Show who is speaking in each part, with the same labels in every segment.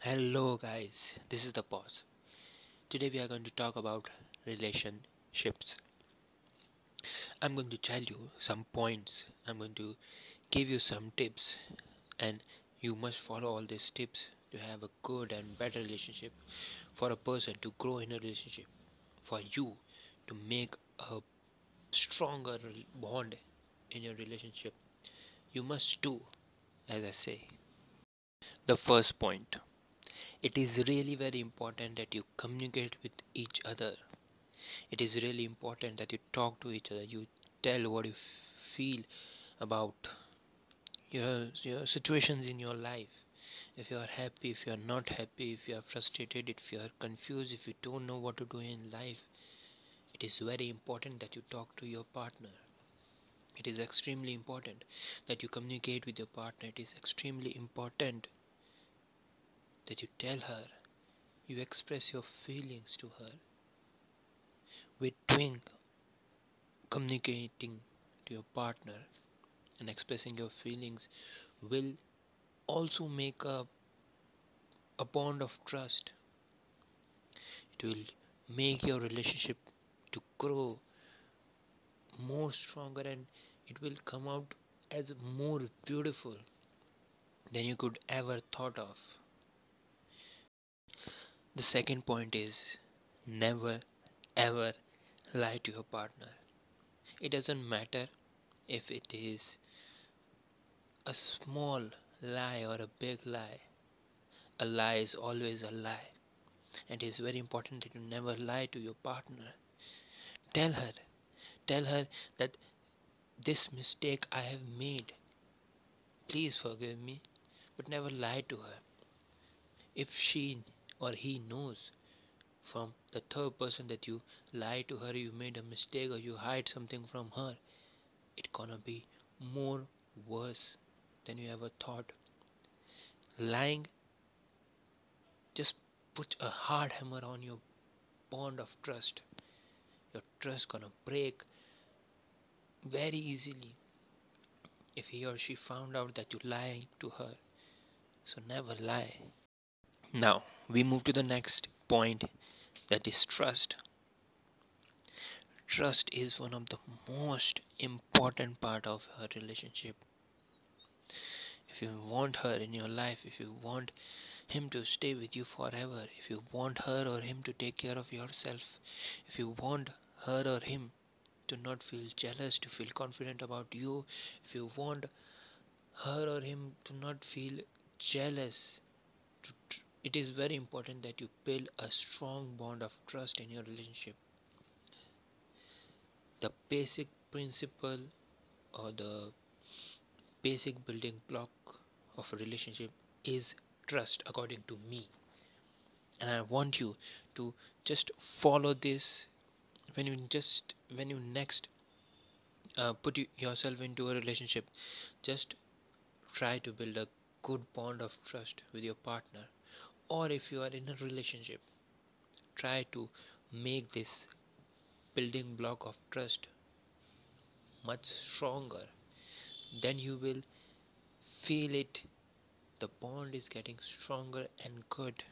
Speaker 1: Hello, guys. This is the pause. Today we are going to talk about relationships. I'm going to tell you some points. I'm going to give you some tips, and you must follow all these tips to have a good and better relationship. For a person to grow in a relationship, for you to make a stronger bond in your relationship, you must do as I say. The first point it is really very important that you communicate with each other. It is really important that you talk to each other. You tell what you feel about your your situations in your life. If you are happy if you are not happy if you are frustrated if you are confused if you don't know what to do in life it is very important that you talk to your partner. It is extremely important that you communicate with your partner. It is extremely important that you tell her, you express your feelings to her. With doing communicating to your partner and expressing your feelings will also make a, a bond of trust. It will make your relationship to grow more stronger and it will come out as more beautiful than you could ever thought of. The second point is never ever lie to your partner. It doesn't matter if it is a small lie or a big lie. A lie is always a lie. And it is very important that you never lie to your partner. Tell her, tell her that this mistake I have made. Please forgive me, but never lie to her. If she or he knows from the third person that you lie to her, you made a mistake, or you hide something from her, it gonna be more worse than you ever thought. Lying just put a hard hammer on your bond of trust. Your trust gonna break very easily if he or she found out that you lie to her. So never lie. Now, we move to the next point that is trust. Trust is one of the most important part of a relationship. If you want her in your life, if you want him to stay with you forever, if you want her or him to take care of yourself, if you want her or him to not feel jealous, to feel confident about you, if you want her or him to not feel jealous, it is very important that you build a strong bond of trust in your relationship. The basic principle or the basic building block of a relationship is trust, according to me. And I want you to just follow this when you just when you next uh, put yourself into a relationship. Just try to build a good bond of trust with your partner or if you are in a relationship try to make this building block of trust much stronger. Then you will feel it. The bond is getting stronger and good.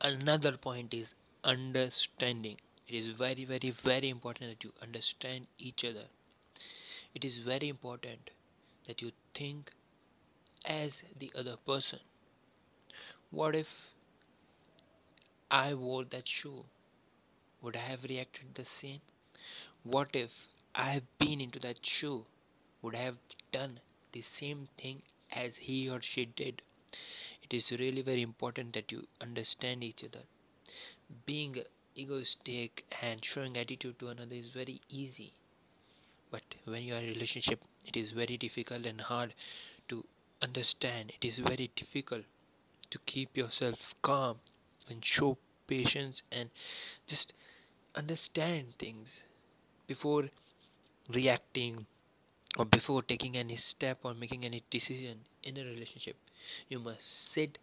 Speaker 1: Another point is understanding. It is very very very important that you understand each other. It is very important that you think as the other person. What if I wore that shoe? Would I have reacted the same? What if I have been into that shoe? Would I have done the same thing as he or she did? It is really very important that you understand each other. Being egoistic and showing attitude to another is very easy. But when you are in a relationship, it is very difficult and hard understand it is very difficult to keep yourself calm and show patience and just understand things before reacting or before taking any step or making any decision in a relationship. You must sit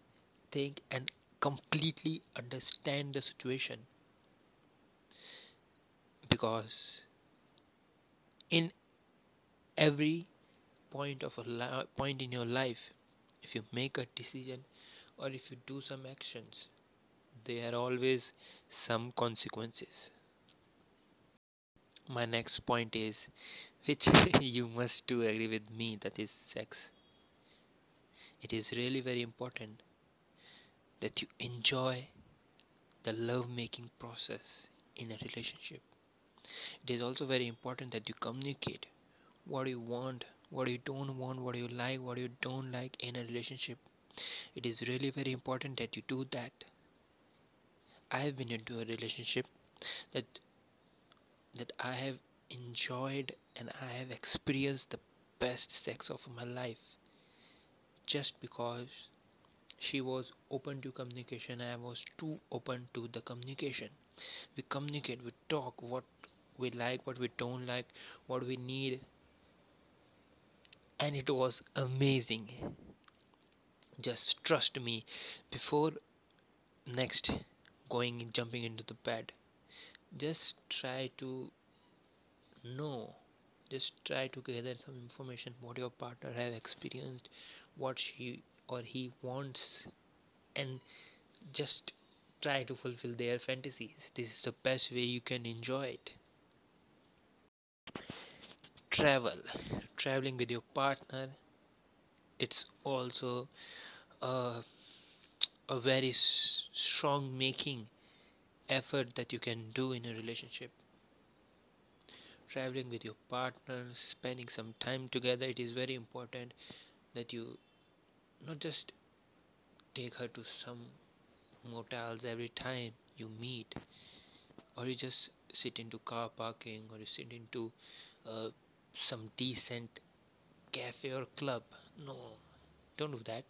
Speaker 1: think and completely understand the situation. Because in every point of a li- point in your life. If you make a decision or if you do some actions there are always some consequences. My next point is which you must do agree with me that is sex. It is really very important that you enjoy the love making process in a relationship. It is also very important that you communicate what you want what you don't want what you like what you don't like in a relationship. It is really very important that you do that. I have been into a relationship that that i have enjoyed and i have experienced the best sex of my life just because she was open to communication. I was too open to the communication. We communicate we talk what we like what we don't like what we need and it was amazing. Just trust me before next going and jumping into the bed just try to know just try to gather some information what your partner have experienced what she or he wants and just try to fulfill their fantasies. This is the best way you can enjoy it travel. Traveling with your partner it's also a, a very s- strong making effort that you can do in a relationship. Traveling with your partner spending some time together it is very important that you not just take her to some motels every time you meet or you just sit into car parking or you sit into uh, some decent cafe or club. No don't do that.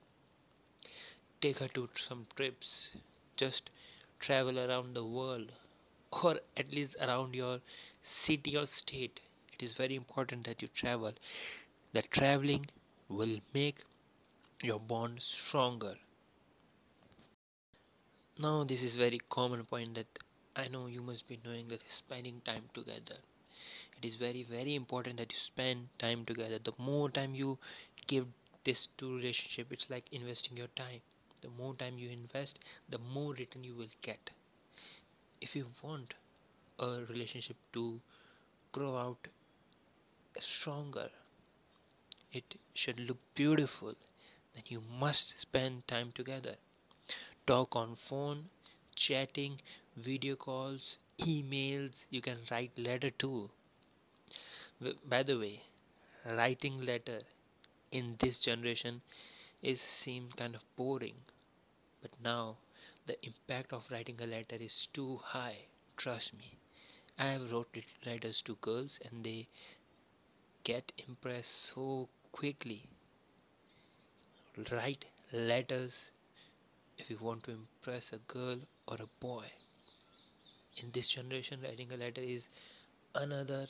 Speaker 1: Take her to some trips. Just travel around the world or at least around your city or state. It is very important that you travel. That traveling will make your bond stronger. Now this is very common point that i know you must be knowing that spending time together it is very very important that you spend time together. The more time you give this to relationship it's like investing your time. The more time you invest the more return you will get. If you want a relationship to grow out stronger it should look beautiful then you must spend time together. Talk on phone chatting video calls emails. You can write letter too by the way writing letter in this generation is seems kind of boring but now the impact of writing a letter is too high trust me. I have wrote letters to girls and they get impressed so quickly. Write letters if you want to impress a girl or a boy. In this generation writing a letter is another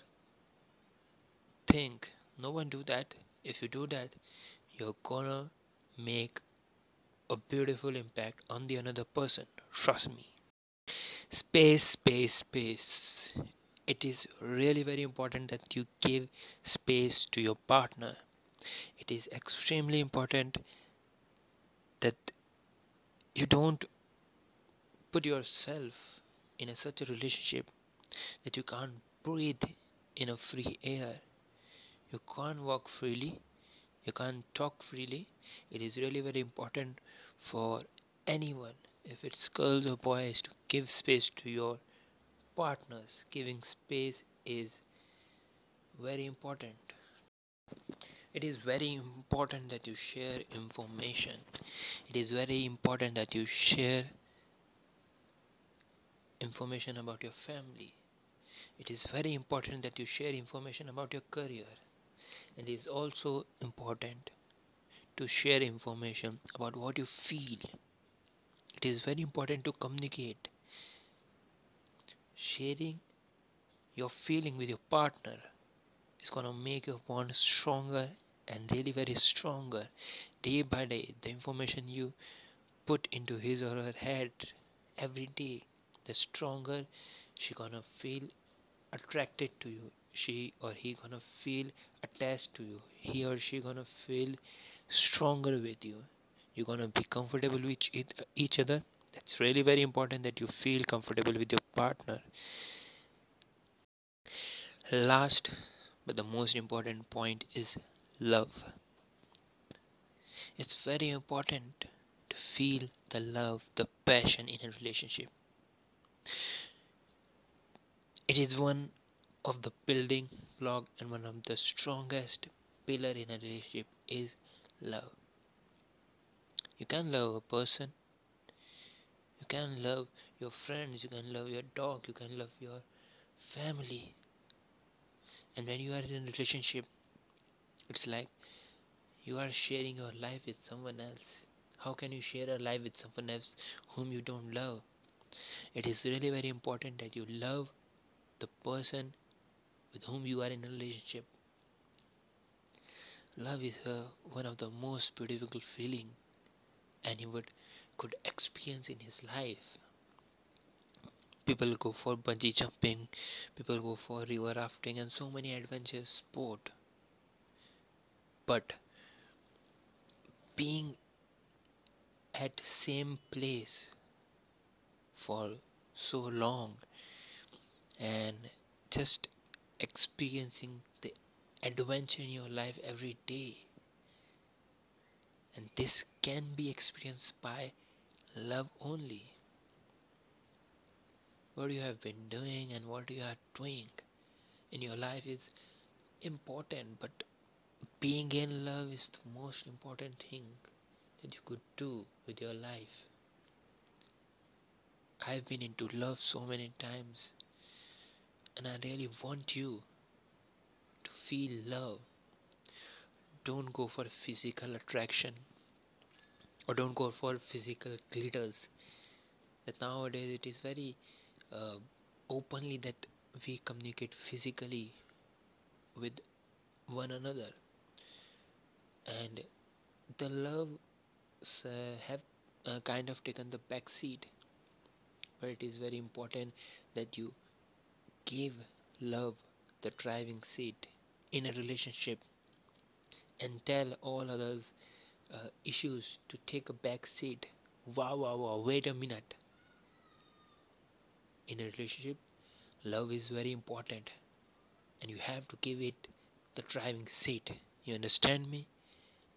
Speaker 1: thing no one do that. If you do that you're gonna make a beautiful impact on the another person. Trust me. Space space space. It is really very important that you give space to your partner. It is extremely important that you don't put yourself in a, such a relationship that you can't breathe in a free air you can't walk freely. You can't talk freely. It is really very important for anyone if it's girls or boys to give space to your partners. Giving space is very important. It is very important that you share information. It is very important that you share information about your family. It is very important that you share information about your career it is also important to share information about what you feel. It is very important to communicate. Sharing your feeling with your partner is going to make your bond stronger and really very stronger. Day by day the information you put into his or her head every day the stronger she gonna feel attracted to you she or he gonna feel attached to you. He or she gonna feel stronger with you. You're gonna be comfortable with each other. That's really very important that you feel comfortable with your partner. Last but the most important point is love. It's very important to feel the love the passion in a relationship. It is one of the building block and one of the strongest pillar in a relationship is love. You can love a person you can love your friends you can love your dog you can love your family. And when you are in a relationship it's like you are sharing your life with someone else. How can you share a life with someone else whom you don't love? It is really very important that you love the person with whom you are in a relationship love is uh, one of the most beautiful feeling anyone could experience in his life. People go for bungee jumping, people go for river rafting, and so many adventure sport. But being at same place for so long and just experiencing the adventure in your life every day and this can be experienced by love only. What you have been doing and what you are doing in your life is important, but being in love is the most important thing that you could do with your life. I've been into love so many times, and I really want you to feel love. Don't go for physical attraction or don't go for physical glitters. That nowadays it is very uh, openly that we communicate physically with one another. And the love uh, have uh, kind of taken the back seat. But it is very important that you give love the driving seat in a relationship and tell all others uh, issues to take a back seat. Wow, wow, wow, wait a minute. In a relationship, love is very important and you have to give it the driving seat. You understand me?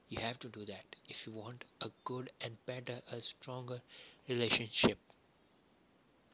Speaker 1: You have to do that if you want a good and better, a stronger relationship.